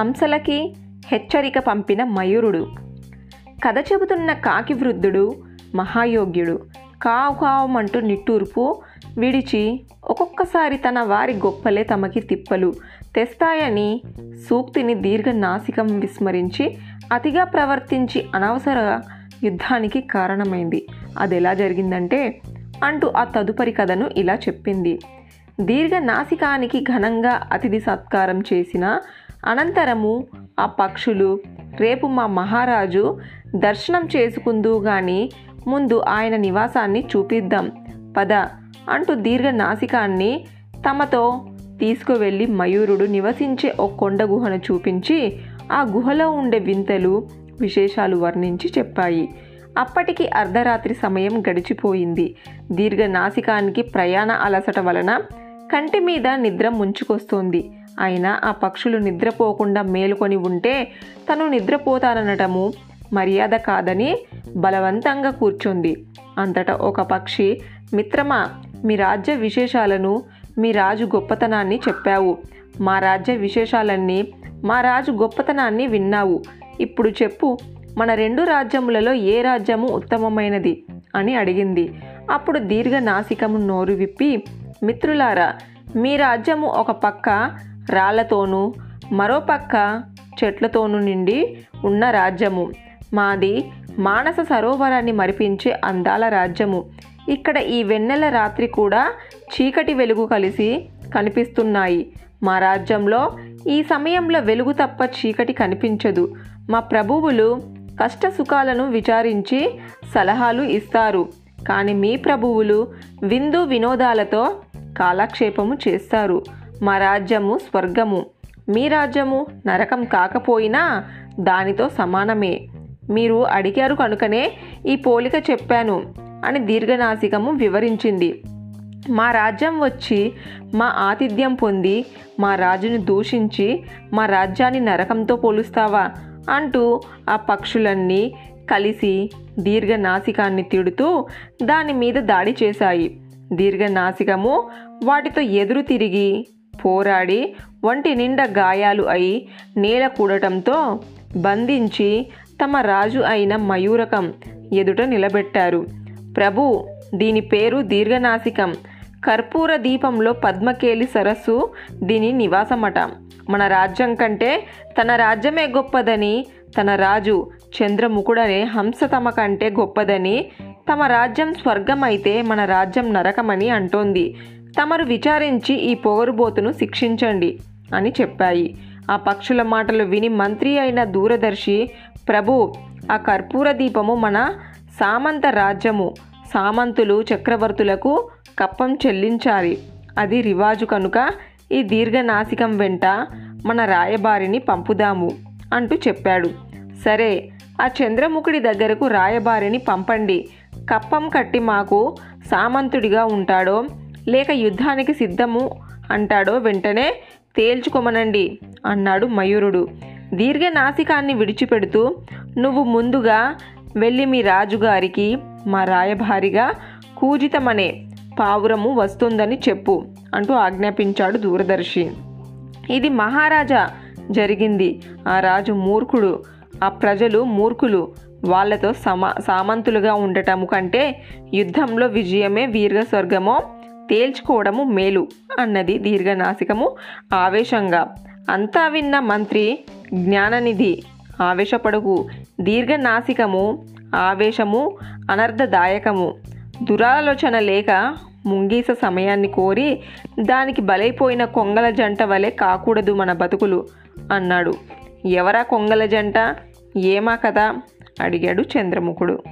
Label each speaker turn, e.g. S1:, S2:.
S1: హంసలకి హెచ్చరిక పంపిన మయూరుడు. కథ చెబుతున్న కాకి వృద్ధుడు మహాయోగ్యుడు. కావు కావమంటూ నిట్టూర్పు విడిచి ఒక్కొక్కసారి తన వారి గొప్పలే తమకి తిప్పలు. తెస్తాయని సూక్తిని దీర్ఘ నాసికం విస్మరించి అతిగా ప్రవర్తించి అనవసర యుద్ధానికి కారణమైంది. అది ఎలా జరిగిందంటే అంటూ ఆ తదుపరి కథను ఇలా చెప్పింది. దీర్ఘ నాసికానికి ఘనంగా అతిథి సత్కారం చేసిన అనంతరము ఆ పక్షులు రేపు మా మహారాజు దర్శనం చేసుకుందు గాని ముందు ఆయన నివాసాన్ని చూపిద్దాం. పద. అంటూ దీర్ఘనాసికాన్ని తమతో తీసుకువెళ్ళి మయూరుడు నివసించే ఓ కొండ గుహను చూపించి ఆ గుహలో ఉండే వింతలు విశేషాలు వర్ణించి చెప్పాయి. అప్పటికి అర్ధరాత్రి సమయం గడిచిపోయింది. దీర్ఘనాసికానికి ప్రయాణ అలసట వలన కంటి మీద నిద్ర ముంచుకొస్తోంది. అయినా ఆ పక్షులు నిద్రపోకుండా మేలుకొని ఉంటే తను నిద్రపోతాననటము మర్యాద కాదని బలవంతంగా కూర్చుంది. అంతటా ఒక పక్షి మిత్రమా మీ రాజ్య విశేషాలను మీ రాజు గొప్పతనాన్ని చెప్పావు. మా రాజ్య విశేషాలన్నీ మా రాజు గొప్పతనాన్ని విన్నావు. ఇప్పుడు చెప్పు మన రెండు రాజ్యములలో ఏ రాజ్యము ఉత్తమమైనది? అని అడిగింది. అప్పుడు దీర్ఘనాసికము నోరు విప్పి మిత్రులారా మీ రాజ్యము ఒక పక్క రాళ్ళతోనూ మరో పక్క చెట్లతోనూ నిండి ఉన్న రాజ్యము. మాది మానస సరోవరాన్ని మరిపించే అందాల రాజ్యము. ఇక్కడ ఈ వెన్నెల రాత్రి కూడా చీకటి వెలుగు కలిసి కనిపిస్తున్నాయి. మా రాజ్యంలో ఈ సమయంలో వెలుగు తప్ప చీకటి కనిపించదు. మా ప్రభువులు కష్ట సుఖాలను విచారించి సలహాలు ఇస్తారు. కానీ మీ ప్రభువులు విందు వినోదాలతో కాలక్షేపము చేస్తారు. మా రాజ్యము స్వర్గము. మీ రాజ్యము నరకం కాకపోయినా దానితో సమానమే. మీరు అడిగారు కనుకనే ఈ పోలిక చెప్పాను అని దీర్ఘనాసికము వివరించింది. మా రాజ్యం వచ్చి మా ఆతిథ్యం పొంది మా రాజుని దూషించి మా రాజ్యాన్ని నరకంతో పోలుస్తావా? అంటూ ఆ పక్షులన్నీ కలిసి దీర్ఘనాసికాన్ని తిడుతూ దాని మీద దాడి చేశాయి. దీర్ఘనాసికము. వాటితో ఎదురు తిరిగి పోరాడి ఒంటి నిండా గాయాలు అయి నేల కూడటంతో బంధించి తమ రాజు అయిన మయూరకం ఎదుట నిలబెట్టారు. ప్రభు దీని పేరు దీర్ఘనాసికం. కర్పూర దీపంలో పద్మకేలి సరస్సు దీని నివాసమట. మన రాజ్యం కంటే తన రాజ్యమే గొప్పదని తన రాజు చంద్రముఖుడనే హంస తమ కంటే గొప్పదని తమ రాజ్యం స్వర్గం అయితే మన రాజ్యం నరకమని అంటోంది. తమరు విచారించి ఈ పొగరుబోతును శిక్షించండి అని చెప్పాయి. ఆ పక్షుల మాటలు విని మంత్రి అయిన దూరదర్శి ప్రభు ఆ కర్పూర దీపము మన సామంత రాజ్యము. సామంతులు చక్రవర్తులకు కప్పం చెల్లించాలి. అది రివాజు కనుక ఈ దీర్ఘనాసికం వెంట మన రాయబారిని పంపుదాము అంటూ చెప్పాడు. సరే ఆ చంద్రముఖుడి దగ్గరకు రాయబారిని పంపండి. కప్పం కట్టి మాకు సామంతుడిగా ఉంటాడో లేక యుద్ధానికి సిద్ధము అంటాడో వెంటనే తేల్చుకోమనండి అన్నాడు మయూరుడు. దీర్ఘనాసికాన్ని విడిచిపెడుతూ నువ్వు ముందుగా వెళ్ళి మీ రాజుగారికి మా రాయభారిగా కూజితమనే పావురము వస్తుందని చెప్పు అంటూ ఆజ్ఞాపించాడు దూరదర్శి. ఇది మహారాజా జరిగింది. ఆ రాజు మూర్ఖుడు ఆ ప్రజలు మూర్ఖులు వాళ్ళతో సమా సామంతులుగా ఉండటము కంటే యుద్ధంలో విజయమే వీర్ఘస్వర్గమో తేల్చుకోవడము మేలు అన్నది దీర్ఘనాసికము ఆవేశంగా. అంతా విన్న మంత్రి జ్ఞాననిధి ఆవేశపడకు దీర్ఘనాసికము ఆవేశము అనర్థదాయకము దురాలోచన లేక ముంగీస సమయాన్ని కోరి దానికి బలైపోయిన కొంగల జంట వలె కాకూడదు మన బతుకులు అన్నాడు. ఎవరా కొంగల జంట? ఏమా కదా అడిగాడు చంద్రముఖుడు.